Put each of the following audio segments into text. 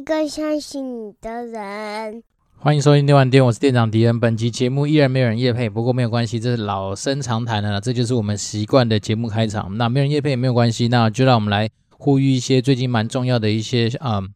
一个相信你的人。欢迎收听电玩店，我是店长迪恩。本集节目依然没有人夜配，不过没有关系，这是老生常谈了，这就是我们习惯的节目开场。那没有人夜配也没有关系，那就让我们来呼吁一些最近蛮重要的一些，嗯，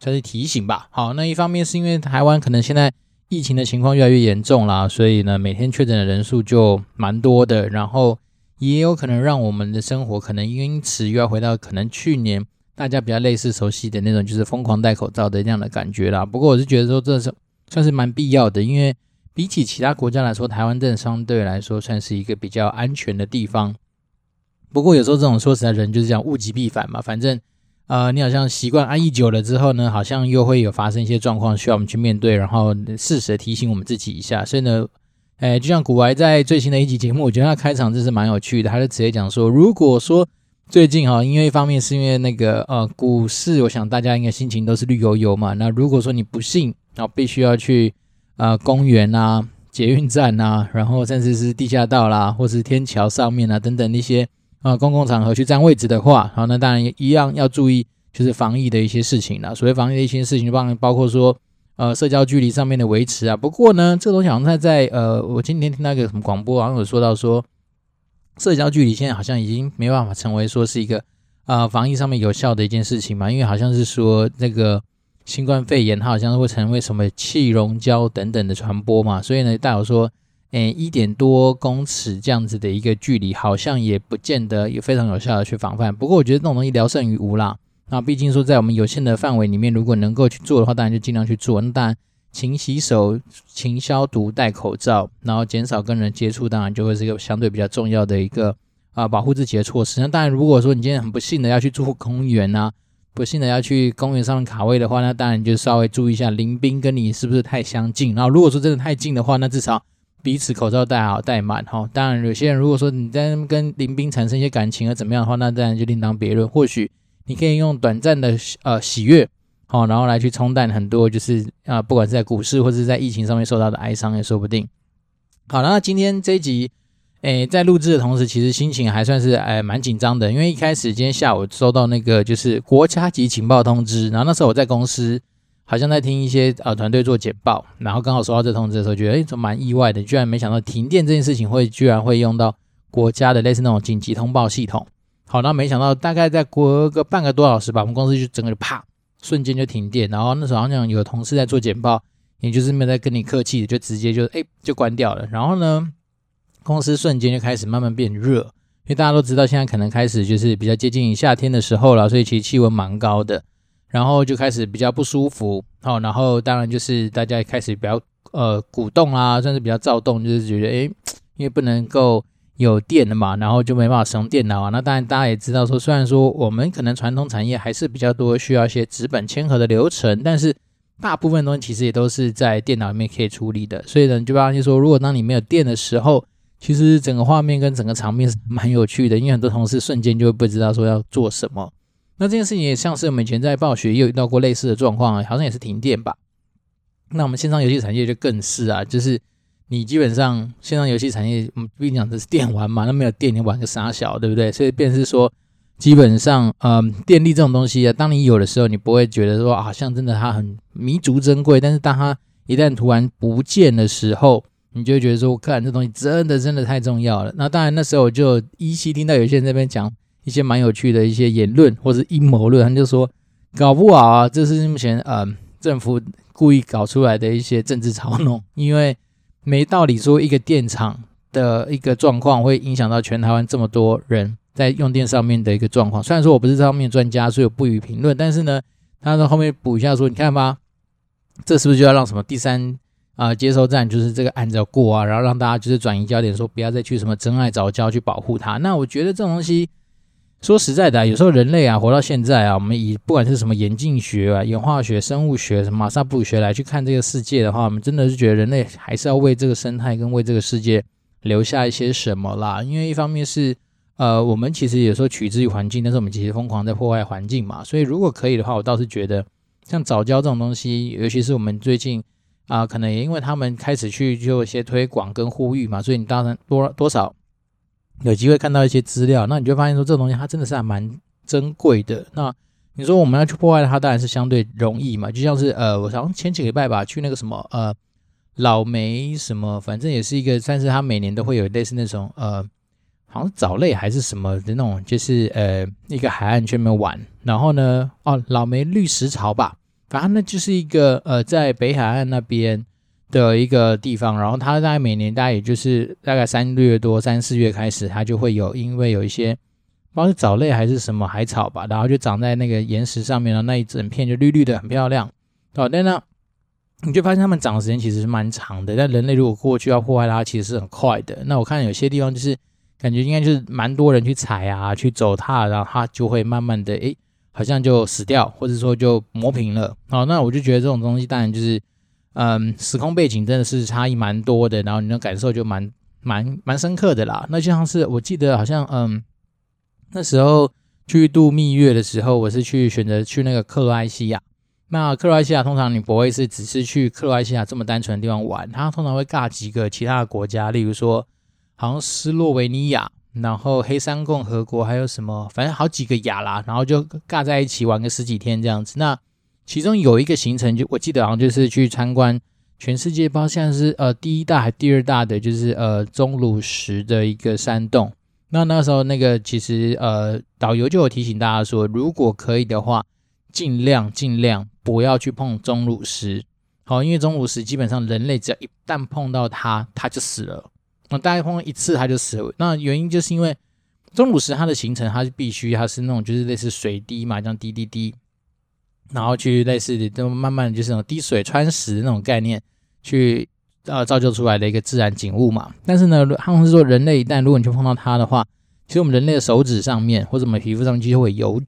算是提醒吧。好，那一方面是因为台湾可能现在疫情的情况越来越严重啦，所以呢，每天确诊的人数就蛮多的，然后也有可能让我们的生活可能因此又要回到可能去年大家比较类似熟悉的那种，就是疯狂戴口罩的那样的感觉啦。不过我是觉得说这是。算是蛮必要的，因为比起其他国家来说，台湾真的相对来说算是一个比较安全的地方。不过有时候这种说实在，人就是这样物极必反嘛。反正呃，你好像习惯安逸久了之后呢，好像又会有发生一些状况需要我们去面对，然后适时的提醒我们自己一下。所以呢，哎，就像股癌在最新的一集节目，我觉得他开场真是蛮有趣的，他就直接讲说，如果说最近哈，因为一方面是因为那个呃股市，我想大家应该心情都是绿油油嘛。那如果说你不信，然后必须要去呃公园啊、捷运站啊，然后甚至是地下道啦，或是天桥上面啊等等那些呃公共场合去占位置的话，然后那当然一样要注意就是防疫的一些事情啦。所谓防疫的一些事情，包包括说呃社交距离上面的维持啊。不过呢，这个东西好像在呃我今天听到一个什么广播，好像有说到说社交距离现在好像已经没办法成为说是一个呃防疫上面有效的一件事情嘛，因为好像是说那个。新冠肺炎它好像是会成为什么气溶胶等等的传播嘛，所以呢，大表说，诶，一点多公尺这样子的一个距离，好像也不见得有非常有效的去防范。不过我觉得这种东西聊胜于无啦。那毕竟说在我们有限的范围里面，如果能够去做的话，当然就尽量去做。那当然，勤洗手、勤消毒、戴口罩，然后减少跟人接触，当然就会是一个相对比较重要的一个啊保护自己的措施。那当然，如果说你今天很不幸的要去住公园啊。不幸的要去公园上面卡位的话，那当然就稍微注意一下邻兵跟你是不是太相近。然后如果说真的太近的话，那至少彼此口罩戴好戴满哈。当然有些人如果说你在跟邻兵产生一些感情啊怎么样的话，那当然就另当别论。或许你可以用短暂的呃喜悦，好，然后来去冲淡很多就是啊、不管是在股市或者是在疫情上面受到的哀伤也说不定。好，那今天这一集。诶，在录制的同时，其实心情还算是诶蛮紧张的，因为一开始今天下午收到那个就是国家级情报通知，然后那时候我在公司，好像在听一些呃团队做简报，然后刚好收到这通知的时候，觉得诶，蛮意外的，居然没想到停电这件事情会居然会用到国家的类似那种紧急通报系统。好，那没想到大概在过个半个多小时吧，我们公司就整个就啪，瞬间就停电，然后那时候好像有同事在做简报，也就是没有在跟你客气，就直接就诶就关掉了，然后呢？公司瞬间就开始慢慢变热，因为大家都知道现在可能开始就是比较接近夏天的时候了，所以其实气温蛮高的，然后就开始比较不舒服。好，然后当然就是大家开始比较呃鼓动啊，甚至比较躁动，就是觉得诶，因为不能够有电的嘛，然后就没办法使用电脑啊。那当然大家也知道说，虽然说我们可能传统产业还是比较多需要一些纸本签核的流程，但是大部分东西其实也都是在电脑里面可以处理的。所以呢，就发现说，如果当你没有电的时候，其实整个画面跟整个场面是蛮有趣的，因为很多同事瞬间就会不知道说要做什么。那这件事情也像是我们以前在暴雪也有遇到过类似的状况，好像也是停电吧。那我们线上游戏产业就更是啊，就是你基本上线上游戏产业，我们毕竟讲的是电玩嘛，那没有电你玩个啥小，对不对？所以便是说，基本上，嗯，电力这种东西啊，当你有的时候，你不会觉得说啊，像真的它很弥足珍贵，但是当它一旦突然不见的时候，你就会觉得说，我看这东西真的真的太重要了。那当然，那时候我就依稀听到有些人在那边讲一些蛮有趣的一些言论或者阴谋论，他就说，搞不好啊，这是目前呃政府故意搞出来的一些政治操弄，因为没道理说一个电厂的一个状况会影响到全台湾这么多人在用电上面的一个状况。虽然说我不是这方面专家，所以我不予评论，但是呢，他在后面补一下说，你看吧，这是不是就要让什么第三？啊、接收站就是这个案子要过啊，然后让大家就是转移焦点，说不要再去什么珍爱藻礁去保护它。那我觉得这种东西，说实在的、有时候人类啊活到现在啊，我们以不管是什么演进学啊、演化学、生物学、什么马萨布学来去看这个世界的话，我们真的是觉得人类还是要为这个生态跟为这个世界留下一些什么啦。因为一方面是呃，我们其实有时候取之于环境，但是我们其实疯狂在破坏环境嘛。所以如果可以的话，我倒是觉得像早教这种东西，尤其是我们最近。啊、可能也因为他们开始去做一些推广跟呼吁嘛，所以你当然多多少有机会看到一些资料，那你就发现说这东西它真的是还蛮珍贵的。那你说我们要去破坏它，当然是相对容易嘛。就像是呃，我好像前几个礼拜吧，去那个什么呃老梅什么，反正也是一个，但是它每年都会有类似那种呃，好像藻类还是什么的那种，就是呃一个海岸去那边玩。然后呢，哦老梅绿石潮吧，反正那就是一个呃在北海岸那边的一个地方。然后它大概每年大概也就是大概三月多三四月开始，它就会有，因为有一些。不知道是藻类还是什么海草吧，然后就长在那个岩石上面了，那一整片就绿绿的，很漂亮。好，那呢，你就发现它们长的时间其实是蛮长的。但人类如果过去要破坏它，其实是很快的。那我看有些地方就是感觉应该就是蛮多人去踩啊，去走它，然后它就会慢慢的，诶，好像就死掉，或者说就磨平了。好，那我就觉得这种东西当然就是，嗯，时空背景真的是差异蛮多的，然后你的感受就蛮蛮蛮深刻的啦。那就像是我记得好像，嗯。那时候去度蜜月的时候，我是去选择去那个克罗埃西亚。那克罗埃西亚通常你不会是只是去克罗埃西亚这么单纯的地方玩，它通常会尬几个其他的国家，例如说好像斯洛维尼亚，然后黑山共和国，还有什么，反正好几个亚啦，然后就尬在一起玩个十几天这样子。那其中有一个行程，就我记得好像就是去参观全世界，不知道现在是呃第一大还第二大的，就是呃钟乳石的一个山洞。那那时候，那个其实呃，导游就有提醒大家说，如果可以的话，尽量尽量不要去碰钟乳石，好，因为钟乳石基本上人类只要一旦碰到它，它就死了。那大概碰一次它就死了。那原因就是因为钟乳石它的形成，它是必须它是那种就是类似水滴嘛，这样滴滴滴，然后去类似的，就慢慢就是那种滴水穿石那种概念去。呃，造就出来的一个自然景物嘛。但是呢，他们是说人类一旦如果你去碰到它的话，其实我们人类的手指上面或者我们皮肤上面就会有油脂。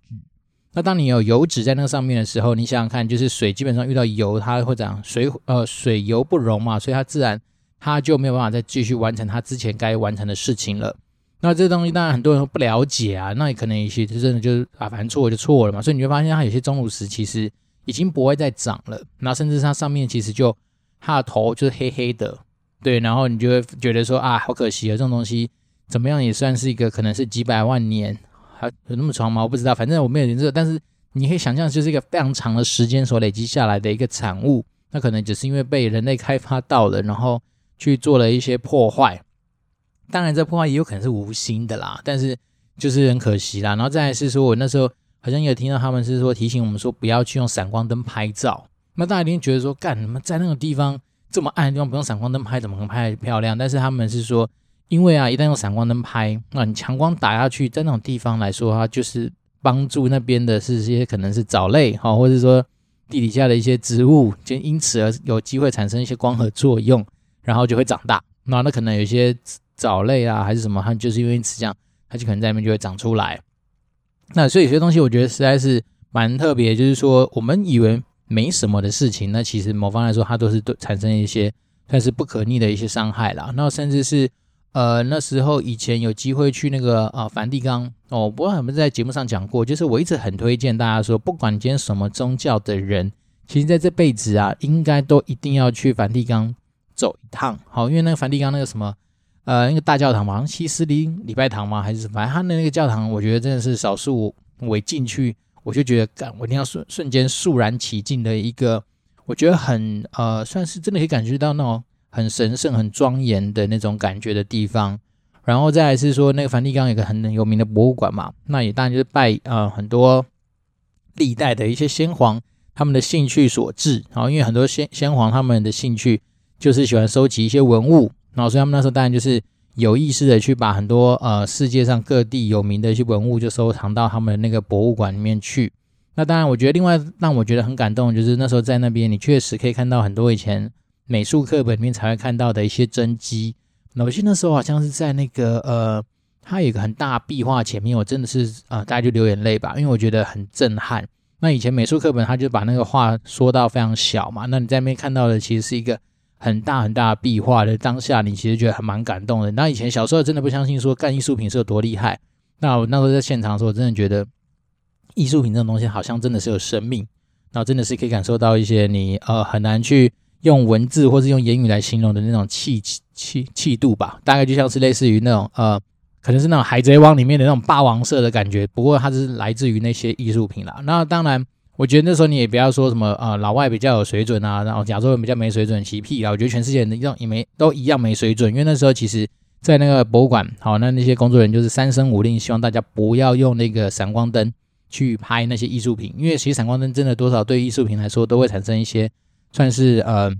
那当你有油脂在那个上面的时候，你想想看，就是水基本上遇到油，它会怎样，水呃水油不溶嘛，所以它自然它就没有办法再继续完成它之前该完成的事情了。那这东西当然很多人不了解啊，那也可能有些就真的就是啊，反正错就错了嘛。所以你会发现它有些钟乳石其实已经不会再长了，那甚至它上面其实就。它的头就是黑黑的，对，然后你就会觉得说啊，好可惜啊，这种东西怎么样也算是一个可能是几百万年，还有那么长吗？我不知道，反正我没有研究，但是你可以想象，就是一个非常长的时间所累积下来的一个产物，那可能只是因为被人类开发到了，然后去做了一些破坏。当然，这破坏也有可能是无心的啦，但是就是很可惜啦。然后再来是说，我那时候好像有听到他们是说提醒我们说，不要去用闪光灯拍照。那大家一定觉得说，干什么在那种地方这么暗的地方不用闪光灯拍，怎么能拍得漂亮？但是他们是说，因为啊，一旦用闪光灯拍，那你强光打下去，在那种地方来说，它就是帮助那边的是一些可能是藻类哈，或者说地底下的一些植物，就因此而有机会产生一些光合作用，然后就会长大。那那可能有些藻类啊，还是什么，它就是因为此这样，它就可能在那边就会长出来。那所以有些东西我觉得实在是蛮特别，就是说我们以为。没什么的事情，那其实某方来说，它都是对产生一些算是不可逆的一些伤害啦。那甚至是呃那时候以前有机会去那个啊梵蒂冈哦，不知道有没有在节目上讲过，就是我一直很推荐大家说，不管今天什么宗教的人，其实在这辈子啊，应该都一定要去梵蒂冈走一趟。好，因为那个梵蒂冈那个什么呃那个大教堂嘛，好像西斯林礼拜堂嘛，还是什么，反正他的那个教堂，我觉得真的是少数我一进去。我就觉得，干，我一定要瞬瞬间肃然起敬的一个，我觉得很呃，算是真的可以感觉到那种很神圣、很庄严的那种感觉的地方。然后再来是说，那个梵蒂冈有个很有名的博物馆嘛，那也当然就是拜呃很多历代的一些先皇他们的兴趣所致。然后因为很多先先皇他们的兴趣就是喜欢收集一些文物，然后所以他们那时候当然就是。有意识的去把很多呃世界上各地有名的一些文物就收藏到他们那个博物馆里面去。那当然，我觉得另外让我觉得很感动，就是那时候在那边，你确实可以看到很多以前美术课本里面才会看到的一些真迹。那我记得那时候好像是在那个呃，它有一个很大壁画前面，我真的是、呃，大家就流眼泪吧，因为我觉得很震撼。那以前美术课本它就把那个画缩到非常小嘛，那你在那边看到的其实是一个。很大很大的壁画的当下，你其实觉得还蛮感动的。那以前小时候真的不相信说干艺术品是有多厉害。那我那时候在现场的时候，我真的觉得艺术品这种东西好像真的是有生命，然后真的是可以感受到一些你呃很难去用文字或是用言语来形容的那种气气气气度吧。大概就像是类似于那种呃可能是那种海贼王里面的那种霸王色的感觉。不过它是来自于那些艺术品啦。那当然，我觉得那时候你也不要说什么呃老外比较有水准啊，然后亚洲人比较没水准，奇屁啦。我觉得全世界人一样也没都一样没水准，因为那时候其实。在那个博物馆，好，那那些工作人员就是三声五令，希望大家不要用那个闪光灯去拍那些艺术品，因为其实闪光灯真的多少对艺术品来说都会产生一些，算是呃，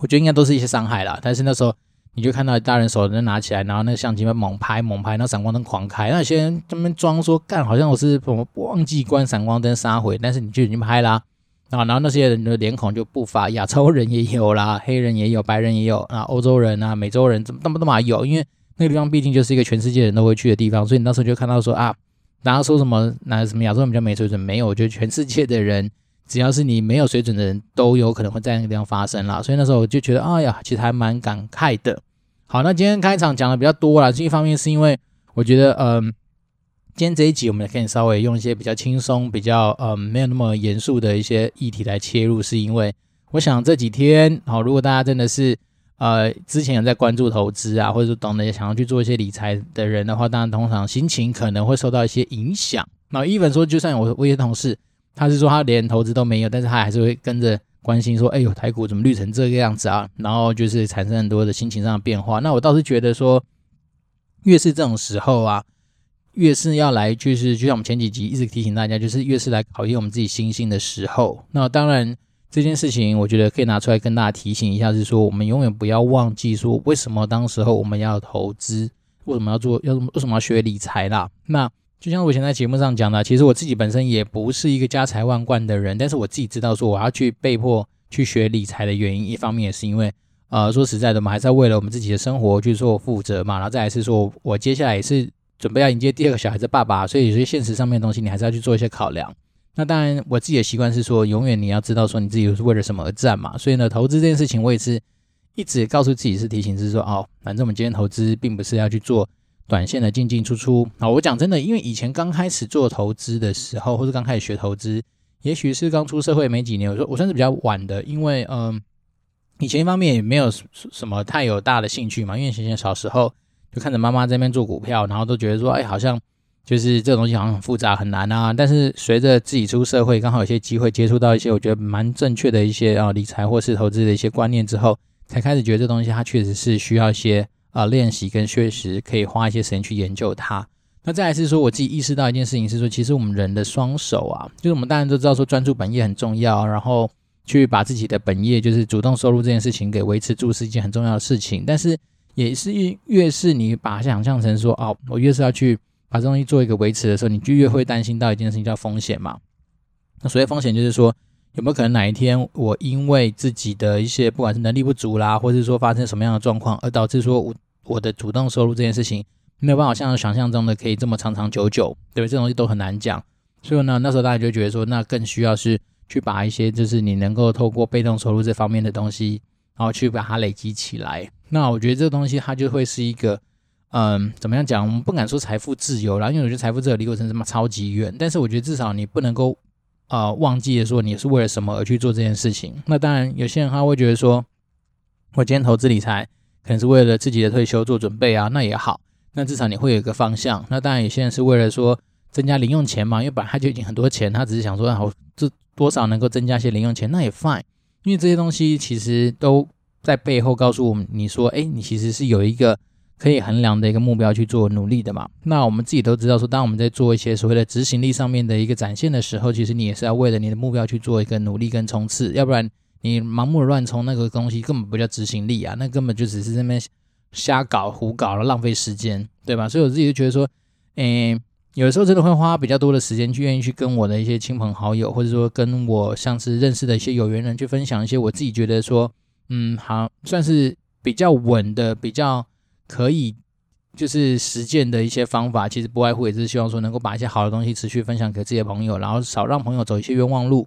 我觉得应该都是一些伤害啦。但是那时候你就看到大人手能拿起来，然后那个相机会猛拍猛拍，然后闪光灯狂开，那些人他们装说干，好像我是我忘记关闪光灯杀回，但是你就已经拍啦。啊，然后那些人的脸孔就不乏亚洲人也有啦，黑人也有，白人也有，啊，欧洲人啊，美洲人怎么那么那么有？因为那个地方毕竟就是一个全世界人都会去的地方，所以你那时候就看到说啊，大家说什么哪什么亚洲人比较没水准？没有，我觉得全世界的人，只要是你没有水准的人，都有可能会在那个地方发生啦。所以那时候我就觉得，哎呀，其实还蛮感慨的。好，那今天开场讲的比较多啦，这一方面是因为我觉得，嗯、今天这一集，我们可以稍微用一些比较轻松、比较嗯没有那么严肃的一些议题来切入，是因为我想这几天，好，如果大家真的是呃之前有在关注投资啊，或者说懂得想要去做一些理财的人的话，当然通常心情可能会受到一些影响。那 even 说，就算我我一些同事，他是说他连投资都没有，但是他还是会跟着关心说，哎呦，台股怎么绿成这个样子啊？然后就是产生很多的心情上的变化。那我倒是觉得说，越是这种时候啊。越是要来，就是就像我们前几集一直提醒大家，就是越是来考验我们自己心性的时候。那当然这件事情，我觉得可以拿出来跟大家提醒一下，是说我们永远不要忘记说，为什么当时候我们要投资，为什么要做，要为什么要学理财啦？那就像我以前在节目上讲的，其实我自己本身也不是一个家财万贯的人，但是我自己知道说我要去被迫去学理财的原因，一方面也是因为，呃，说实在的，我们还是要为了我们自己的生活去做负责嘛。然后再来是说我接下来也是。准备要迎接第二个小孩的爸爸，所以有些现实上面的东西，你还是要去做一些考量。那当然，我自己的习惯是说，永远你要知道说你自己是为了什么而战嘛。所以呢，投资这件事情，我也是一直告诉自己是提醒，是说哦，反正我们今天投资并不是要去做短线的进进出出。好，我讲真的，因为以前刚开始做投资的时候，或者刚开始学投资，也许是刚出社会没几年，我说我算是比较晚的，因为嗯、以前一方面也没有什么太有大的兴趣嘛，因为以前小时候。就看着妈妈在那边做股票，然后都觉得说，哎，好像就是这东西好像很复杂很难啊。但是随着自己出社会，刚好有些机会接触到一些我觉得蛮正确的一些啊理财或是投资的一些观念之后，才开始觉得这东西它确实是需要一些啊练习跟确实可以花一些时间去研究它。那再来是说，我自己意识到一件事情是说，其实我们人的双手啊，就是我们当然都知道说专注本业很重要，然后去把自己的本业就是主动收入这件事情给维持住是一件很重要的事情，但是。也是越越是你把它想象成说哦，我越是要去把这东西做一个维持的时候，你就越会担心到一件事情叫风险嘛。那所谓风险就是说，有没有可能哪一天我因为自己的一些不管是能力不足啦，或者是说发生什么样的状况，而导致说我我的主动收入这件事情没有办法像想象中的可以这么长长久久，对不对？这东西都很难讲。所以呢，那时候大家就觉得说，那更需要是去把一些就是你能够透过被动收入这方面的东西。然后去把它累积起来，那我觉得这个东西它就会是一个，嗯，怎么样讲？我们不敢说财富自由啦，因为我觉得财富自由离我真的他妈超级远。但是我觉得至少你不能够，呃，忘记了说你是为了什么而去做这件事情。那当然，有些人他会觉得说，我今天投资理财可能是为了自己的退休做准备啊，那也好，那至少你会有一个方向。那当然，有些人是为了说增加零用钱嘛，因为本来他就已经很多钱，他只是想说，好，这多少能够增加些零用钱，那也 fine。因为这些东西其实都在背后告诉我们，你说，哎，你其实是有一个可以衡量的一个目标去做努力的嘛。那我们自己都知道，说当我们在做一些所谓的执行力上面的一个展现的时候，其实你也是要为了你的目标去做一个努力跟冲刺，要不然你盲目的乱冲那个东西根本不叫执行力啊，那根本就只是在那边瞎搞胡搞了，浪费时间，对吧？所以我自己就觉得说，哎。有的时候真的会花比较多的时间去愿意去跟我的一些亲朋好友，或者说跟我像是认识的一些有缘人去分享一些我自己觉得说，嗯，好算是比较稳的、比较可以就是实践的一些方法。其实不外乎也是希望说能够把一些好的东西持续分享给自己的朋友，然后少让朋友走一些冤枉路。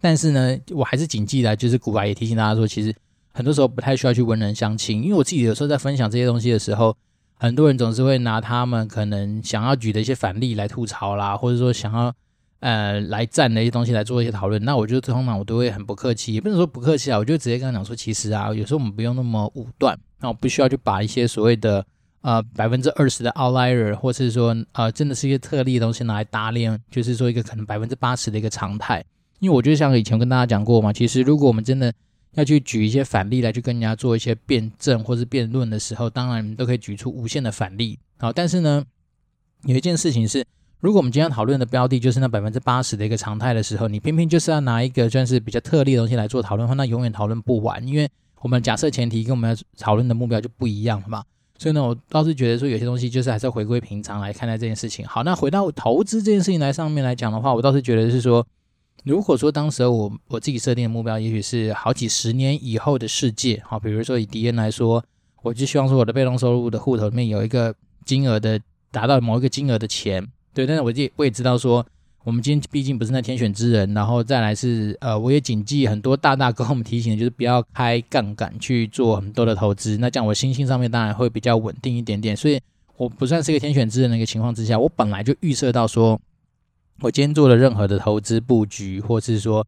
但是呢，我还是谨记的，就是古白也提醒大家说，其实很多时候不太需要去文人相轻，因为我自己有时候在分享这些东西的时候。很多人总是会拿他们可能想要举的一些反例来吐槽啦，或者说想要呃来赞的一些东西来做一些讨论。那我觉得通常我都会很不客气，也不能说不客气啊，我就直接跟他讲说，其实啊，有时候我们不用那么武断，那我不需要去把一些所谓的呃百分之二十的 outlier，或是说呃真的是一些特例的东西拿来搭练，就是说一个可能百分之八十的一个常态。因为我觉得像以前跟大家讲过嘛，其实如果我们真的要去举一些反例来去跟人家做一些辩证或是辩论的时候，当然都可以举出无限的反例。好，但是呢，有一件事情是，如果我们今天讨论的标的就是那百分之八十的一个常态的时候，你偏偏就是要拿一个算是比较特例的东西来做讨论的话，那永远讨论不完，因为我们假设前提跟我们要讨论的目标就不一样了嘛。所以呢，我倒是觉得说有些东西就是还是要回归平常来看待这件事情。好，那回到投资这件事情来上面来讲的话，我倒是觉得是说。如果说当时我我自己设定的目标，也许是好几十年以后的世界，好，比如说以迪恩来说，我就希望说我的被动收入的户头里面有一个金额的达到某一个金额的钱，对。但是我也我也知道说，我们今天毕竟不是那天选之人，然后再来是呃，我也谨记很多大大跟我们提醒，就是不要开杠杆去做很多的投资。那这样我心性上面当然会比较稳定一点点，所以我不算是一个天选之人的一个情况之下，我本来就预设到说。我今天做了任何的投资布局，或是说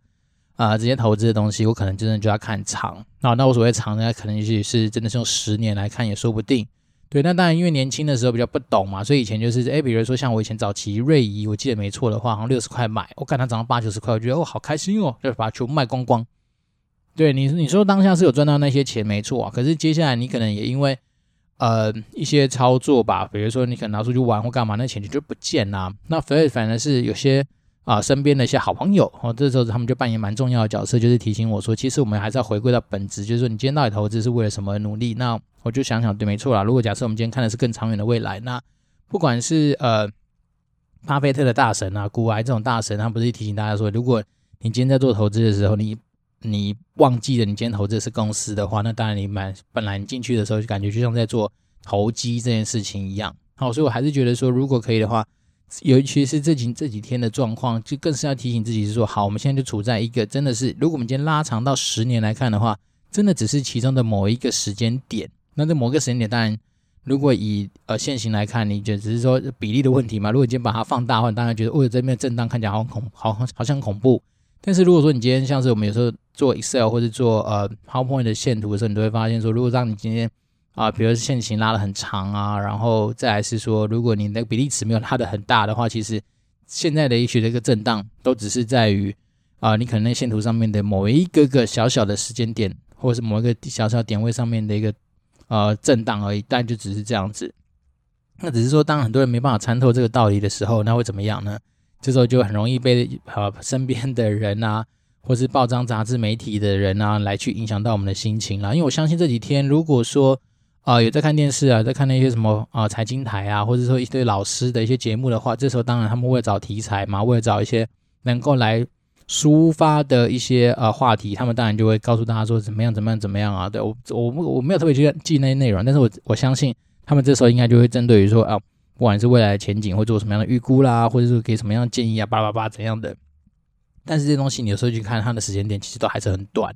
啊、呃、这些投资的东西，我可能真的就要看长。那那我所谓长呢，可能也许是真的是用十年来看也说不定。对，那当然因为年轻的时候比较不懂嘛，所以以前就是哎，比如说像我以前早期瑞仪，我记得没错的话，好像六十块买，我看它涨到八九十块，我觉得哦好开心哦，就把它全部卖光光。对你你说当下是有赚到那些钱没错啊，可是接下来你可能也因为。呃，一些操作吧，比如说你可能拿出去玩或干嘛，那钱就就不见啦、那反而反而是有些啊、身边的一些好朋友，哦，这时候他们就扮演蛮重要的角色，就是提醒我说，其实我们还是要回归到本质，就是说你今天到底投资是为了什么努力？那我就想想，对，没错啦。如果假设我们今天看的是更长远的未来，那不管是呃，巴菲特的大神啊，股癌这种大神，他不是提醒大家说，如果你今天在做投资的时候，你你忘记了你今天投资的是公司的话，那当然你买本来你进去的时候就感觉就像在做投机这件事情一样。好，所以我还是觉得说，如果可以的话，尤其是这几这几天的状况，就更是要提醒自己是说，好，我们现在就处在一个真的是，如果我们今天拉长到十年来看的话，真的只是其中的某一个时间点。那在某个时间点，当然如果以呃现行来看，你就只是说比例的问题嘛。如果你今天把它放大的话，当然觉得哦，这边震荡看起来好恐，好好像恐怖。但是如果说你今天像是我们有时候做 Excel 或者做呃 PowerPoint 的线图的时候，你都会发现说，如果让你今天啊、比如线型拉得很长啊，然后再来是说，如果你那个比例尺没有拉得很大的话，其实现在的一些这个震荡都只是在于啊、你可能那线图上面的某一个个小小的时间点，或者是某一个小小点位上面的一个呃震荡而已，但就只是这样子。那只是说，当很多人没办法参透这个道理的时候，那会怎么样呢？这时候就很容易被呃身边的人啊，或是报章杂志媒体的人啊，来去影响到我们的心情啦。因为我相信这几天，如果说啊、有在看电视啊，在看那些什么啊财经台啊，或者说一堆老师的一些节目的话，这时候当然他们会找题材嘛，为了找一些能够来抒发的一些呃话题，他们当然就会告诉大家说怎么样怎么样怎么样啊。对我我我没有特别去记那些内容，但是我我相信他们这时候应该就会针对于说啊。不管是未来的前景会做什么样的预估啦，或者是给什么样的建议啊，叭叭叭怎样的。但是这些东西你有时候去看它的时间点，其实都还是很短。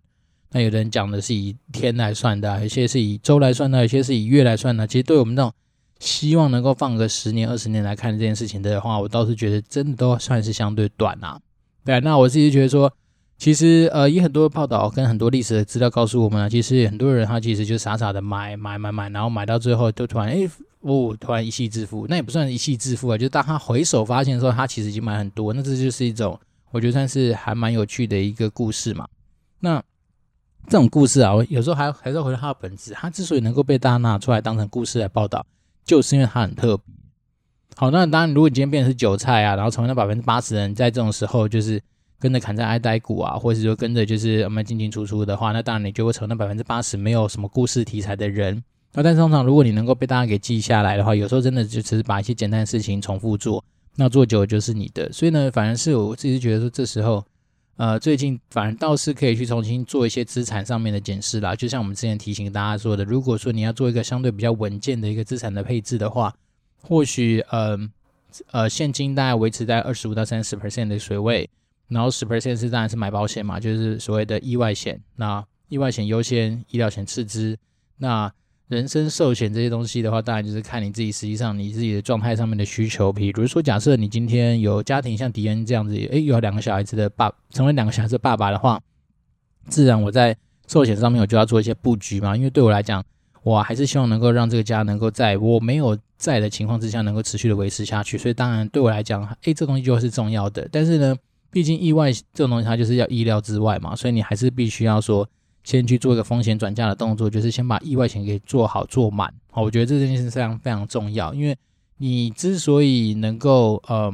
那有的人讲的是以天来算的，有些是以周来算的，有些是以月来算的。其实对我们这种希望能够放个十年、二十年来看这件事情的话，我倒是觉得真的都算是相对短啊。对，那我自己觉得说，其实呃，以很多的报道跟很多历史的资料告诉我们啊，其实很多人他其实就傻傻的买买买买，然后买到最后都突然诶。哦，突然一夕致富，那也不算一夕致富啊，就当他回首发现的时候，他其实已经买很多，那这就是一种我觉得算是还蛮有趣的一个故事嘛。那这种故事啊，我有时候还还是要回到它的本质，它之所以能够被大家拿出来当成故事来报道，就是因为它很特别。好，那当然，如果你今天变成是韭菜啊，然后成为那百分之八十的人在这种时候就是跟着砍在挨呆股啊，或者说跟着就是我们进进出出的话，那当然你就会成为那百分之八十没有什么故事题材的人。那但是通常，如果你能够被大家给记下来的话，有时候真的就只是把一些简单的事情重复做，那做久就是你的。所以呢，反而是我自己觉得说，这时候，呃，最近反而倒是可以去重新做一些资产上面的检视啦。就像我们之前提醒大家说的，如果说你要做一个相对比较稳健的一个资产的配置的话，或许呃呃现金大概维持在二十五到三十 percent 的水位，然后十 percent 是当然是买保险嘛，就是所谓的意外险。那意外险优先，医疗险次之。那人身寿险这些东西的话，当然就是看你自己实际上你自己的状态上面的需求。比如说，假设你今天有家庭，像迪恩这样子，诶，有两个小孩子的爸，成为两个小孩子的爸爸的话，自然我在寿险上面我就要做一些布局嘛。因为对我来讲，我还是希望能够让这个家能够在我没有在的情况之下，能够持续的维持下去。所以当然对我来讲，诶，这东西就是重要的。但是呢，毕竟意外这种东西它就是要意料之外嘛，所以你还是必须要说先去做一个风险转嫁的动作，就是先把意外险给做好做满。好，我觉得这件事是非常非常重要，因为你之所以能够呃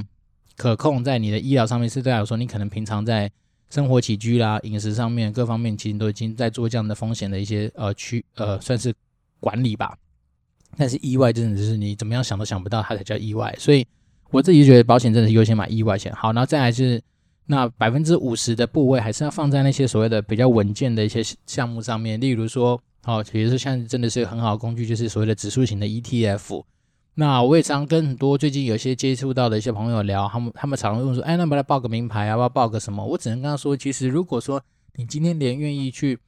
可控在你的医疗上面，是代表说你可能平常在生活起居啦、饮食上面各方面，其实都已经在做这样的风险的一些呃区呃算是。管理吧，但是意外真的就是你怎么样想都想不到，它才叫意外。所以我自己觉得保险真的是优先买意外险。好，然后再来是那百分之五十的部位还是要放在那些所谓的比较稳健的一些项目上面，例如说，哦，比如说像真的是很好的工具，就是所谓的指数型的 ETF。那我也常跟很多最近有些接触到的一些朋友聊，他们他们常问说，哎，那不来报个名牌啊，要不要报个什么？我只能跟他说，其实如果说你今天连愿意去。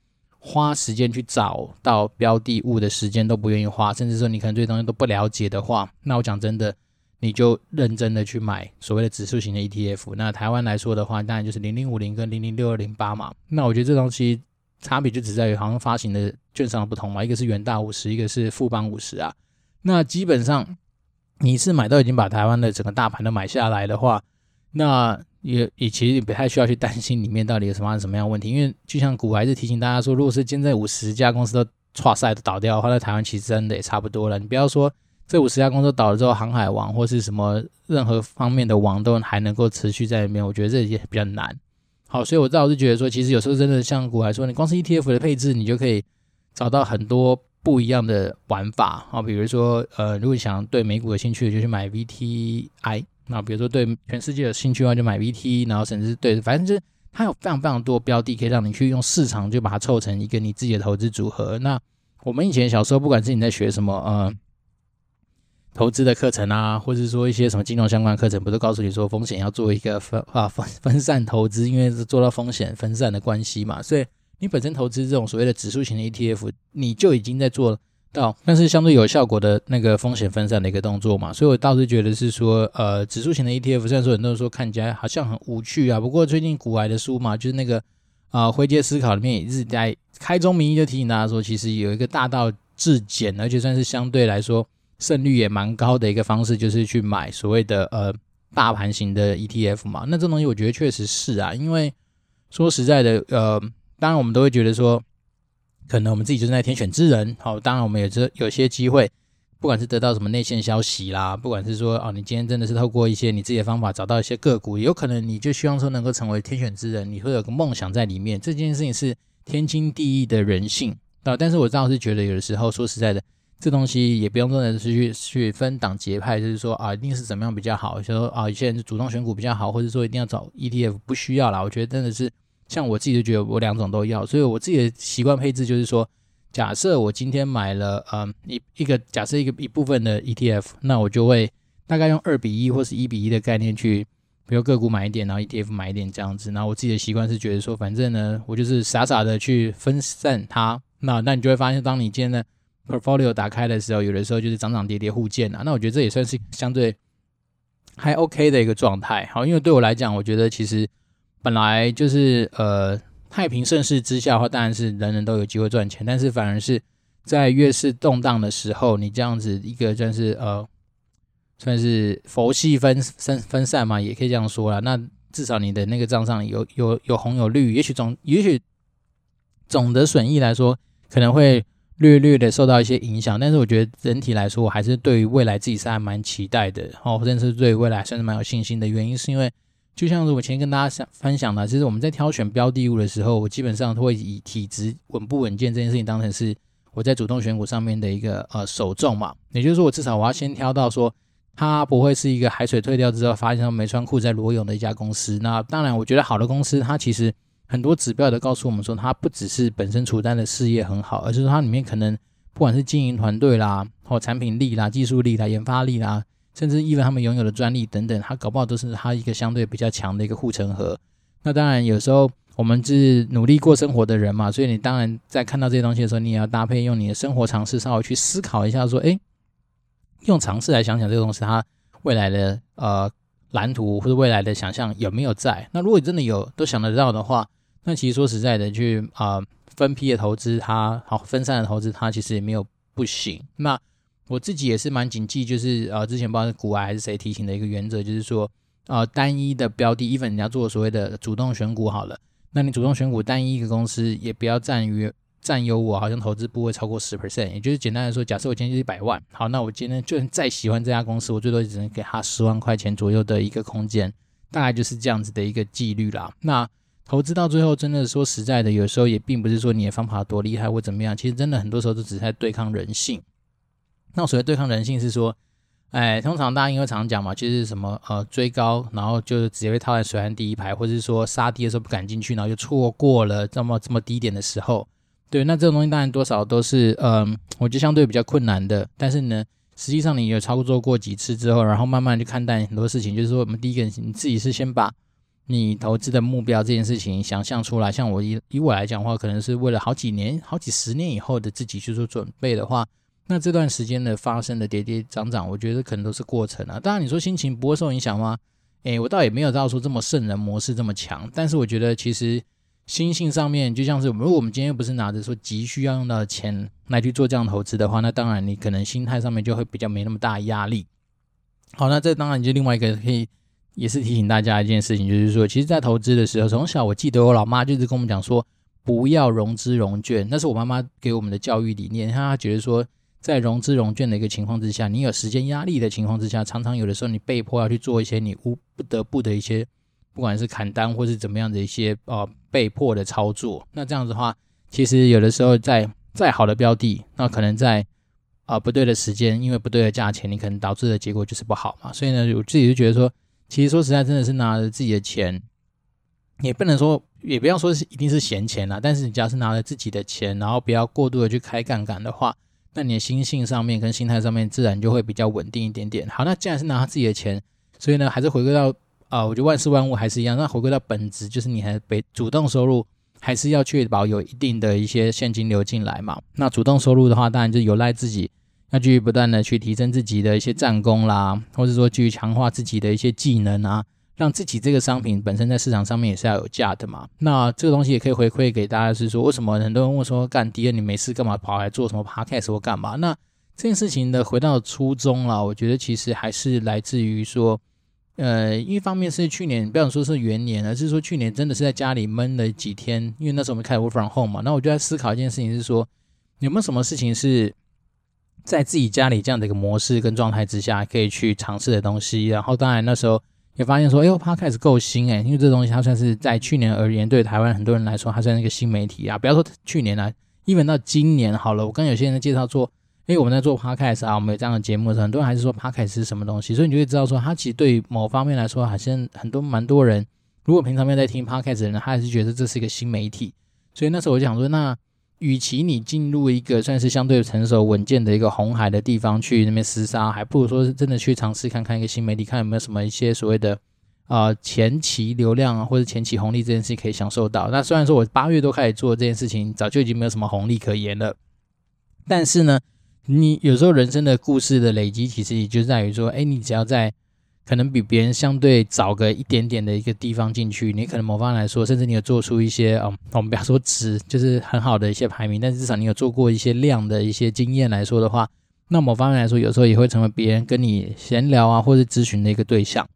花时间去找到标的物的时间都不愿意花，甚至说你可能对东西都不了解的话，那我讲真的，你就认真的去买所谓的指数型的 ETF。那台湾来说的话，当然就是零零五零跟零零六二零八嘛。那我觉得这东西差别就只在于好像发行的券商的不同嘛，一个是元大五十，一个是富邦五十啊。那基本上你是买到已经把台湾的整个大盘都买下来的话，那。也也其实也不太需要去担心里面到底有什么样什么样问题，因为就像股还是提醒大家说，如果是现在五十家公司都剉赛都倒掉的话，那台湾其实真的也差不多了。你不要说这五十家公司倒了之后，航海王或是什么任何方面的王都还能够持续在里面，我觉得这也比较难。好，所以我倒是觉得说，其实有时候真的像股来说，你光是 ETF 的配置，你就可以找到很多不一样的玩法啊。比如说，呃，如果想对美股有兴趣，就去买 VTI。那比如说对全世界有兴趣的话，就买 VT，然后甚至对，反正就是它有非常非常多标的，可以让你去用市场就把它凑成一个你自己的投资组合。那我们以前小时候，不管是你在学什么呃投资的课程啊，或者是说一些什么金融相关课程，不都告诉你说风险要做一个分啊分分散投资，因为是做到风险分散的关系嘛。所以你本身投资这种所谓的指数型的 ETF，你就已经在做。到，但是相对有效果的那个风险分散的一个动作嘛，所以我倒是觉得是说，呃，指数型的 ETF，虽然说很多人说看起来好像很无趣啊，不过最近古癌的书嘛，就是那个啊，灰阶思考里面也是在开宗明义就提醒大家说，其实有一个大道至简，而且算是相对来说胜率也蛮高的一个方式，就是去买所谓的呃大盘型的 ETF 嘛。那这东西我觉得确实是啊，因为说实在的，呃，当然我们都会觉得说。可能我们自己就是那天选之人，好，当然我们也有有些机会，不管是得到什么内线消息啦，不管是说哦，你今天真的是透过一些你自己的方法找到一些个股，有可能你就希望说能够成为天选之人，你会有个梦想在里面，这件事情是天经地义的人性啊。但是我倒是觉得有的时候说实在的，这东西也不用真的是去去分党结派，就是说啊，一定是怎么样比较好，就说啊，有些人主动选股比较好，或者说一定要找 ETF，不需要啦。我觉得真的是。像我自己就觉得我两种都要，所以我自己的习惯配置就是说，假设我今天买了嗯一一个假设一个一部分的 ETF，那我就会大概用二比一或是一比一的概念去，比如个股买一点，然后 ETF 买一点这样子。然后我自己的习惯是觉得说，反正呢，我就是傻傻的去分散它。那那你就会发现，当你今天的 portfolio 打开的时候，有的时候就是涨涨跌跌互见啊。那我觉得这也算是相对还 OK 的一个状态。好，因为对我来讲，我觉得其实。本来就是呃太平盛世之下的话，当然是人人都有机会赚钱，但是反而是在越是动荡的时候，你这样子一个算是呃算是佛系分分分散嘛，也可以这样说啦。那至少你的那个账上有有有红有绿，也许总也许总的损益来说可能会略略的受到一些影响，但是我觉得整体来说，我还是对于未来自己是还蛮期待的哦，甚至对未来算是蛮有信心的原因，是因为。就像是我前天跟大家想分享的，其实我们在挑选标的物的时候，我基本上都会以体质稳不稳健这件事情当成是我在主动选股上面的一个呃首重嘛。也就是说，我至少我要先挑到说它不会是一个海水退掉之后发现它没穿裤在裸泳的一家公司。那当然，我觉得好的公司它其实很多指标都告诉我们说，它不只是本身处在的事业很好，而是说它里面可能不管是经营团队啦、或产品力啦、技术力啦、研发力啦。甚至因为他们拥有的专利等等，他搞不好都是他一个相对比较强的一个护城河。那当然，有时候我们是努力过生活的人嘛，所以你当然在看到这些东西的时候，你也要搭配用你的生活常识稍微去思考一下，说，诶，用常识来想想这个东西它未来的呃蓝图或者未来的想象有没有在？那如果你真的有都想得到的话，那其实说实在的，去啊、分批的投资它，好分散的投资它，其实也没有不行。那我自己也是蛮谨记，就是呃，之前不知道是股癌还是谁提醒的一个原则，就是说，呃，单一的标的，even 你要做所谓的主动选股好了，那你主动选股单一一个公司也不要占于占有我好像投资部位超过十 percent，也就是简单来说，假设我今天就一百万，好，那我今天就算再喜欢这家公司，我最多只能给他十万块钱左右的一个空间，大概就是这样子的一个纪律啦。那投资到最后，真的说实在的，有时候也并不是说你的方法多厉害或怎么样，其实真的很多时候都只是在对抗人性。那所谓对抗人性是说，哎，通常大家因为常讲嘛，就是什么呃追高，然后就直接被套在水岸第一排，或者是说杀低的时候不敢进去，然后就错过了这么这么低点的时候。对，那这种东西当然多少都是嗯、我觉得相对比较困难的。但是呢，实际上你有操作过几次之后，然后慢慢去看待很多事情，就是说我们第一个你自己是先把你投资的目标这件事情想象出来。像我以以我来讲的话，可能是为了好几年、好几十年以后的自己去做准备的话。那这段时间的发生的跌跌涨涨，我觉得可能都是过程啊。当然，你说心情不会受影响吗？诶，我倒也没有到说这么圣人模式这么强。但是我觉得其实心性上面，就像是如果我们今天不是拿着说急需要用到的钱来去做这样投资的话，那当然你可能心态上面就会比较没那么大压力。好，那这当然就另外一个可以也是提醒大家一件事情，就是说，其实，在投资的时候，从小我记得我老妈就是跟我们讲说，不要融资融券，那是我妈妈给我们的教育理念，她觉得说。在融资融券的一个情况之下，你有时间压力的情况之下，常常有的时候你被迫要去做一些你无不得不的一些，不管是砍单或是怎么样的一些呃被迫的操作。那这样子的话，其实有的时候在再好的标的，那可能在啊、不对的时间，因为不对的价钱，你可能导致的结果就是不好嘛。所以呢，我自己就觉得说，其实说实在，真的是拿着自己的钱，也不能说，也不要说是一定是闲钱啦，但是你只要是拿着自己的钱，然后不要过度的去开杠杆的话。那你的心性上面跟心态上面自然就会比较稳定一点点。好，那既然是拿他自己的钱，所以呢，还是回归到啊、我觉得万事万物还是一样。那回归到本质，就是你还被主动收入，还是要确保有一定的一些现金流进来嘛。那主动收入的话，当然就有赖自己要继续不断的去提升自己的一些战功啦，或者说继续强化自己的一些技能啊。让自己这个商品本身在市场上面也是要有价的嘛。那这个东西也可以回馈给大家，是说为什么很多人问说，干迪恩你没事干嘛跑来做什么 podcast 或干嘛？那这件事情的回到初衷啦，我觉得其实还是来自于说，呃，一方面是去年不想说是元年，而是说去年真的是在家里闷了几天，因为那时候我们开始 work from home 嘛。那我就在思考一件事情，是说有没有什么事情是在自己家里这样的一个模式跟状态之下可以去尝试的东西。然后当然那时候。也发现说，哎呦，Podcast 够新哎，因为这东西它算是在去年而言，对台湾很多人来说，它算是一个新媒体啊。不要说去年了，even 到今年好了，我跟有些人介绍说，哎，我们在做 Podcast 啊，我们有这样的节目的时候，很多人还是说 Podcast 是什么东西，所以你就会知道说，它其实对某方面来说，好像很多蛮多人，如果平常没有在听 Podcast 的人，他还是觉得这是一个新媒体。所以那时候我就想说，那。与其你进入一个算是相对成熟稳健的一个红海的地方去那边厮杀，还不如说是真的去尝试看看一个新媒体，看有没有什么一些所谓的啊、前期流量啊或者前期红利这件事可以享受到。那虽然说我八月都开始做这件事情，早就已经没有什么红利可言了，但是呢，你有时候人生的故事的累积，其实也就在于说，哎，你只要在。可能比别人相对早个一点点的一个地方进去，你可能某方面来说，甚至你有做出一些，嗯，我们不要说值，就是很好的一些排名，但至少你有做过一些量的一些经验来说的话，那某方面来说，有时候也会成为别人跟你闲聊啊，或者咨询的一个对象。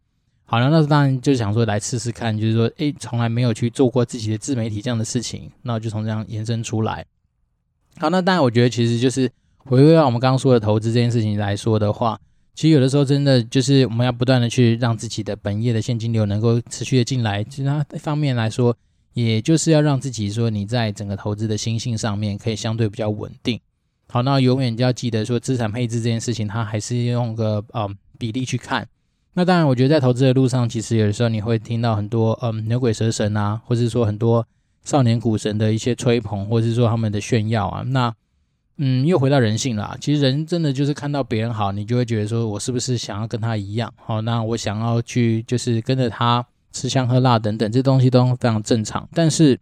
好了，那当然就想说来试试看，就是说，诶，从来没有去做过自己的自媒体这样的事情，那我就从这样延伸出来。好，那当然我觉得其实就是回归到我们刚刚说的投资这件事情来说的话。其实有的时候真的就是我们要不断的去让自己的本业的现金流能够持续的进来，其他方面来说，也就是要让自己说你在整个投资的心性上面可以相对比较稳定。好，那永远就要记得说资产配置这件事情，它还是用个嗯比例去看。那当然，我觉得在投资的路上，其实有的时候你会听到很多嗯牛鬼蛇神啊，或者说很多少年股神的一些吹捧，或者是说他们的炫耀啊，那。嗯，又回到人性了。其实人真的就是看到别人好，你就会觉得说，我是不是想要跟他一样？好，那我想要去就是跟着他吃香喝辣等等，这东西都非常正常。但是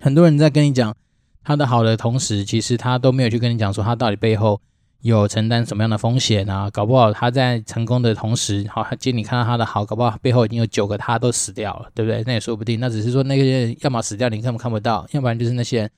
很多人在跟你讲他的好的同时，其实他都没有去跟你讲说他到底背后有承担什么样的风险啊？搞不好他在成功的同时，好，今天你看到他的好，搞不好背后已经有九个他都死掉了，对不对？那也说不定。那只是说那些人要么死掉，你根本看不到；要不然就是那些。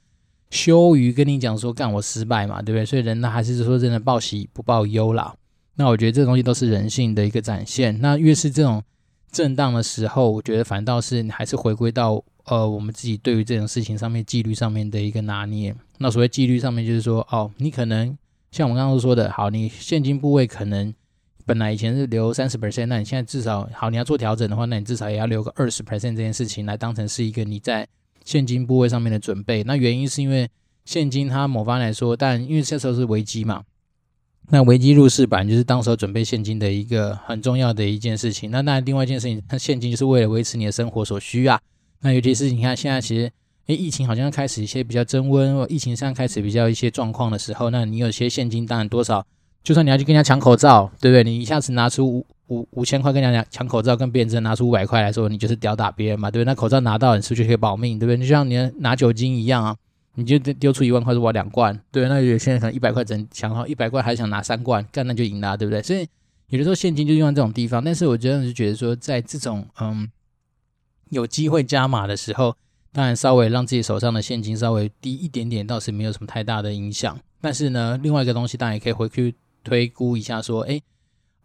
羞于跟你讲说干我失败嘛，对不对？所以人呢还是说真的报喜不报忧啦。那我觉得这东西都是人性的一个展现。那越是这种震荡的时候，我觉得反倒是你还是回归到呃我们自己对于这种事情上面纪律上面的一个拿捏。那所谓纪律上面就是说，哦，你可能像我们刚刚说的，好，你现金部位可能本来以前是留三十 percent，那你现在至少好，你要做调整的话，那你至少也要留个二十 percent 这件事情来当成是一个你在现金部位上面的准备。那原因是因为现金它某方来说，但因为这时候是危机嘛。那危机入市版就是当时候准备现金的一个很重要的一件事情。那当然，另外一件事情，那现金就是为了维持你的生活所需啊。那尤其是你看现在其实，诶，疫情好像开始一些比较增温，疫情上开始比较一些状况的时候，那你有些现金，当然多少，就算你要去跟人家抢口罩，对不对？你一下子拿出五五千块跟人家抢口罩，跟别人真拿出五百块来说，你就是吊打别人嘛，对不对？那口罩拿到，你是不是就可以保命，对不对？就像你拿酒精一样啊。你就丢出一万块，是我两罐，对，那有些人可能一百块整抢到，一百块还想拿三罐，干那就赢了，对不对？所以有的时候现金就用在这种地方，但是我真的是觉得说，在这种嗯有机会加码的时候，当然稍微让自己手上的现金稍微低一点点，倒是没有什么太大的影响。但是呢，另外一个东西当然也可以回去推估一下，说，哎。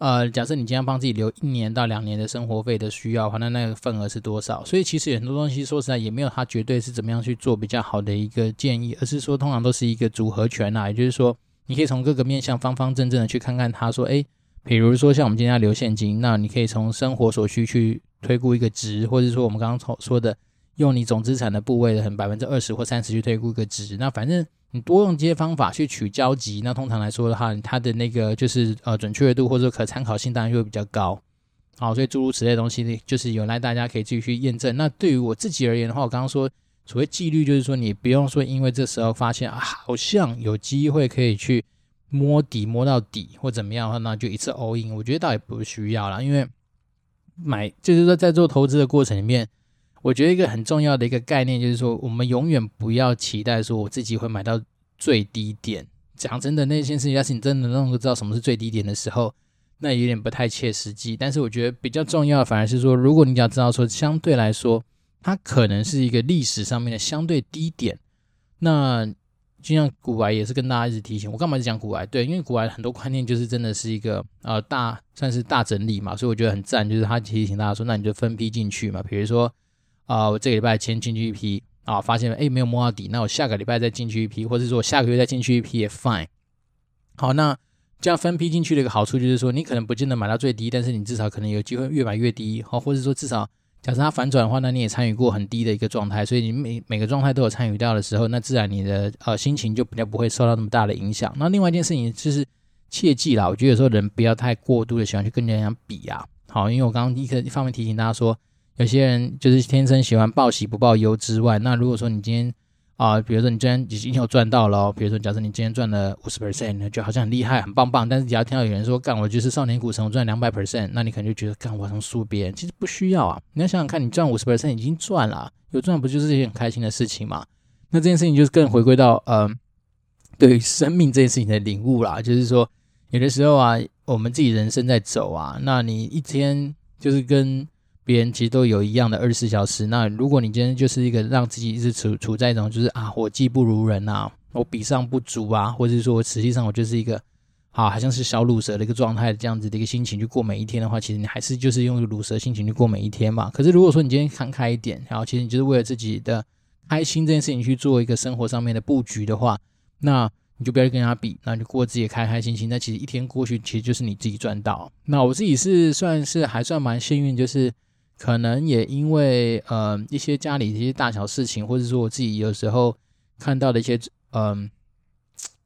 呃，假设你今天帮自己留一年到两年的生活费的需要话，那那个份额是多少？所以其实很多东西说实在也没有它绝对是怎么样去做比较好的一个建议，而是说通常都是一个组合拳啊，也就是说你可以从各个面向方方正正的去看看它，说，诶，比如说像我们今天要留现金，那你可以从生活所需去推估一个值，或者说我们刚刚从说的用你总资产的部位的很百分之二十或三十去推估一个值，那反正。你多用这些方法去取交集，那通常来说的话，它的那个就是呃准确度或者可参考性当然就会比较高。好，所以诸如此类的东西，就是有赖大家可以继续验证。那对于我自己而言的话，我刚刚说所谓纪律，就是说你不用说因为这时候发现啊，好像有机会可以去摸底摸到底或怎么样的话，那就一次 all in。我觉得倒也不需要啦，因为买就是说在做投资的过程里面。我觉得一个很重要的一个概念就是说，我们永远不要期待说我自己会买到最低点。讲真的，那件事情要是你真的能够知道什么是最低点的时候，那有点不太切实际。但是我觉得比较重要反而是说，如果你要知道说相对来说，它可能是一个历史上面的相对低点。那就像股癌也是跟大家一直提醒，我干嘛讲股癌？对，因为股癌很多观念就是真的是一个呃大算是大整理嘛，所以我觉得很赞，就是他提醒大家说，那你就分批进去嘛，比如说。啊、我这个礼拜先进去一批啊，发现哎没有摸到底，那我下个礼拜再进去一批，或者说我下个月再进去一批也 fine。好，那这样分批进去的一个好处就是说，你可能不见得买到最低，但是你至少可能有机会越买越低，好，或者说至少假设它反转的话，那你也参与过很低的一个状态，所以你每每个状态都有参与到的时候，那自然你的呃心情就比较不会受到那么大的影响。那另外一件事情就是切记啦，我觉得有时候人不要太过度的喜欢去跟人家比啊。好，因为我刚刚一个一方面提醒大家说。有些人就是天生喜欢报喜不报忧之外，那如果说你今天啊、比如说你今天已经有赚到了，比如说假设你今天赚了五十 percent，就好像很厉害、很棒棒。但是只要听到有人说干，我就是少年股神，我赚两百 percent，那你可能就觉得干，我能输别人。其实不需要啊，你要想想看，你赚五十 percent 已经赚了，有赚不就是一件很开心的事情嘛？那这件事情就是更回归到呃，对于生命这件事情的领悟啦，就是说有的时候啊，我们自己人生在走啊，那你一天就是跟。别人其实都有一样的二十四小时。那如果你今天就是一个让自己一直处处在一种就是啊，我技不如人啊，我比上不足啊，或者是说我实际上我就是一个好好像是小乳蛇的一个状态，这样子的一个心情去过每一天的话，其实你还是就是用乳蛇心情去过每一天嘛。可是如果说你今天看开一点，然后其实你就是为了自己的开心这件事情去做一个生活上面的布局的话，那你就不要去跟他比，那就过自己开开心心。那其实一天过去，其实就是你自己赚到。那我自己是算是还算蛮幸运，就是。可能也因为呃一些家里一些大小事情，或者说我自己有时候看到的一些嗯、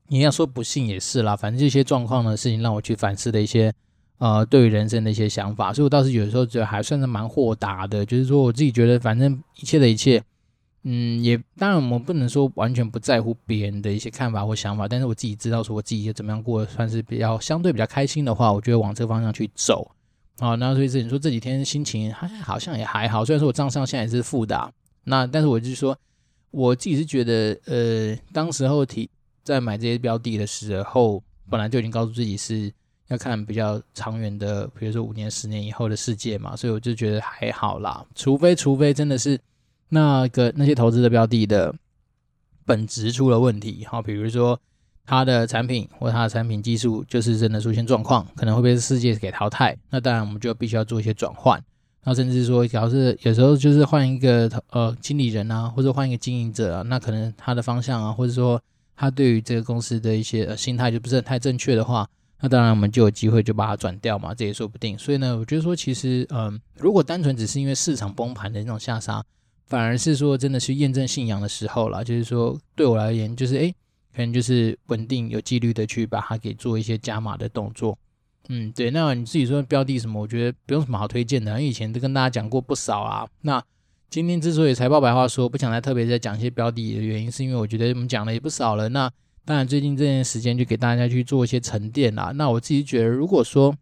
你要说不幸也是啦，反正这些状况的事情让我去反思的一些呃对于人生的一些想法，所以我倒是有时候觉得还算是蛮豁达的，就是说我自己觉得反正一切的一切，嗯，也当然我们不能说完全不在乎别人的一些看法或想法，但是我自己知道说我自己怎么样过算是比较相对比较开心的话，我觉得往这个方向去走。好，那所以你说这几天心情还好像也还好，虽然说我账上现在也是负的，那但是我就是说，我自己是觉得，呃，当时候提在买这些标的的时候，本来就已经告诉自己是要看比较长远的，比如说五年、十年以后的世界嘛，所以我就觉得还好啦，除非除非真的是那个那些投资的标的的本质出了问题，好，比如说它的产品或它的产品技术就是真的出现状况，可能会被世界给淘汰，那当然我们就必须要做一些转换，那甚至说，假如是有时候就是换一个呃经理人啊，或者换一个经营者啊，那可能他的方向啊，或者说他对于这个公司的一些呃心态就不是太正确的话，那当然我们就有机会就把它转掉嘛，这也说不定。所以呢，我觉得说其实嗯、如果单纯只是因为市场崩盘的那种下杀。反而是说，真的是验证信仰的时候了。就是说，对我而言，就是诶，可能就是稳定有纪律的去把它给做一些加码的动作。嗯，对。那你自己说标的什么？我觉得不用什么好推荐的，因为以前都跟大家讲过不少啊。那今天之所以财报白话说不想再特别再讲一些标的的原因，是因为我觉得我们讲的也不少了。那当然，最近这段时间就给大家去做一些沉淀啦。那我自己觉得，如果说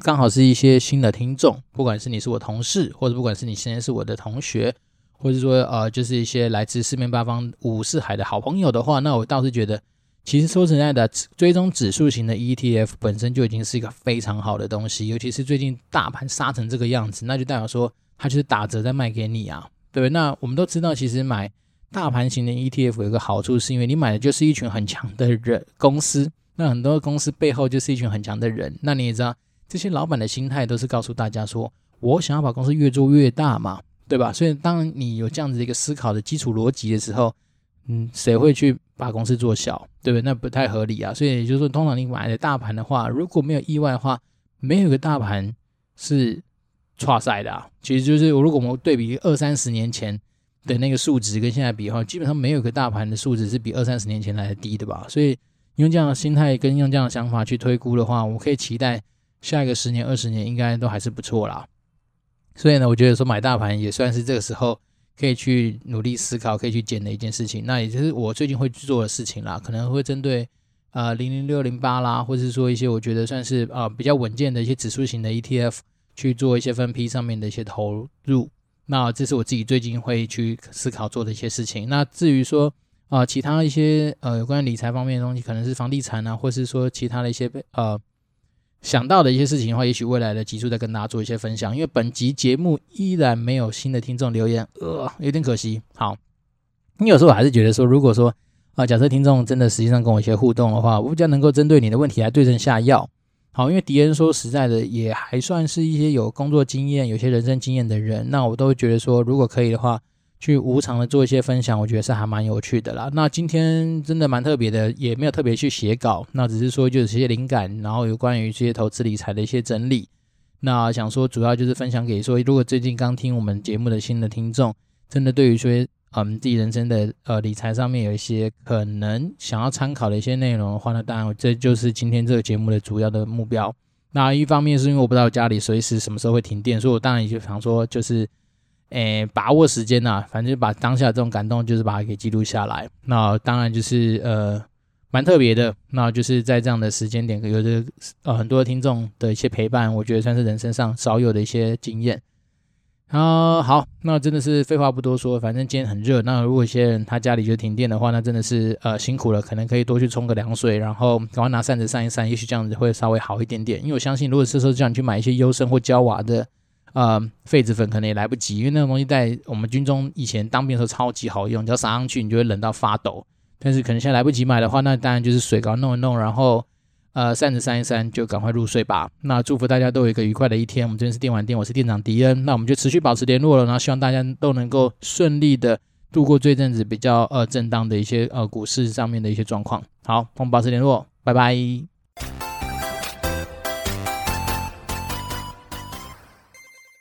刚好是一些新的听众，不管是你是我同事，或者不管是你现在是我的同学。或者说，呃，就是一些来自四面八方、五四海的好朋友的话，那我倒是觉得，其实说实在的，追踪指数型的 ETF 本身就已经是一个非常好的东西，尤其是最近大盘杀成这个样子，那就代表说它就是打折在卖给你啊，对不对？那我们都知道，其实买大盘型的 ETF 有个好处，是因为你买的就是一群很强的人公司，那很多公司背后就是一群很强的人，那你也知道，这些老板的心态都是告诉大家说，我想要把公司越做越大嘛。对吧？所以当你有这样子一个思考的基础逻辑的时候，嗯，谁会去把公司做小？对不对？那不太合理啊。所以也就是说，通常你买的大盘的话，如果没有意外的话，没有一个大盘是差赛的啊。其实就是，如果我们对比二三十年前的那个数值跟现在比的话，基本上没有一个大盘的数值是比二三十年前来的低的吧？所以用这样的心态跟用这样的想法去推估的话，我可以期待下一个十年、二十年应该都还是不错啦。所以呢，我觉得说买大盘也算是这个时候可以去努力思考、可以去捡的一件事情。那也就是我最近会去做的事情啦，可能会针对呃零零六零八啦，或者是说一些我觉得算是呃比较稳健的一些指数型的 ETF 去做一些分批上面的一些投入。那这是我自己最近会去思考做的一些事情。那至于说啊、其他一些呃有关理财方面的东西，可能是房地产啊，或是说其他的一些呃。想到的一些事情的话，也许未来的集数再跟大家做一些分享。因为本集节目依然没有新的听众留言，呃，有点可惜。好，你有时候我还是觉得说，如果说啊、假设听众真的实际上跟我一些互动的话，我比较能够针对你的问题来对症下药。好，因为迪恩说实在的，也还算是一些有工作经验、有些人生经验的人，那我都觉得说，如果可以的话。去无偿的做一些分享，我觉得是还蛮有趣的啦。那今天真的蛮特别的，也没有特别去写稿，那只是说就是一些灵感，然后有关于这些投资理财的一些整理。那想说主要就是分享给说，如果最近刚听我们节目的新的听众，真的对于说嗯自己人生的呃理财上面有一些可能想要参考的一些内容的话，那当然这就是今天这个节目的主要的目标。那一方面是因为我不知道家里随时什么时候会停电，所以我当然也就想说就是。诶，把握时间呐、反正就把当下这种感动，就是把它给记录下来。那当然就是呃，蛮特别的。那就是在这样的时间点，有着呃很多听众的一些陪伴，我觉得算是人生上少有的一些经验。啊，好，那真的是废话不多说，反正今天很热。那如果一些人他家里就停电的话，那真的是呃辛苦了，可能可以多去冲个凉水，然后赶快拿扇子扇一扇，也许这样子会稍微好一点点。因为我相信，如果是时候叫你去买一些优生或娇娃的。呃，痱子粉可能也来不及，因为那种东西在我们军中以前当兵的时候超级好用，只要撒上去你就会冷到发抖。但是可能现在来不及买的话，那当然就是水搞弄一弄，然后呃扇子扇一扇就赶快入睡吧。那祝福大家都有一个愉快的一天。我们这边是电玩店，我是店长迪恩。那我们就持续保持联络了，然后希望大家都能够顺利的度过这阵子比较呃震荡的一些呃股市上面的一些状况。好，我们保持联络，拜拜。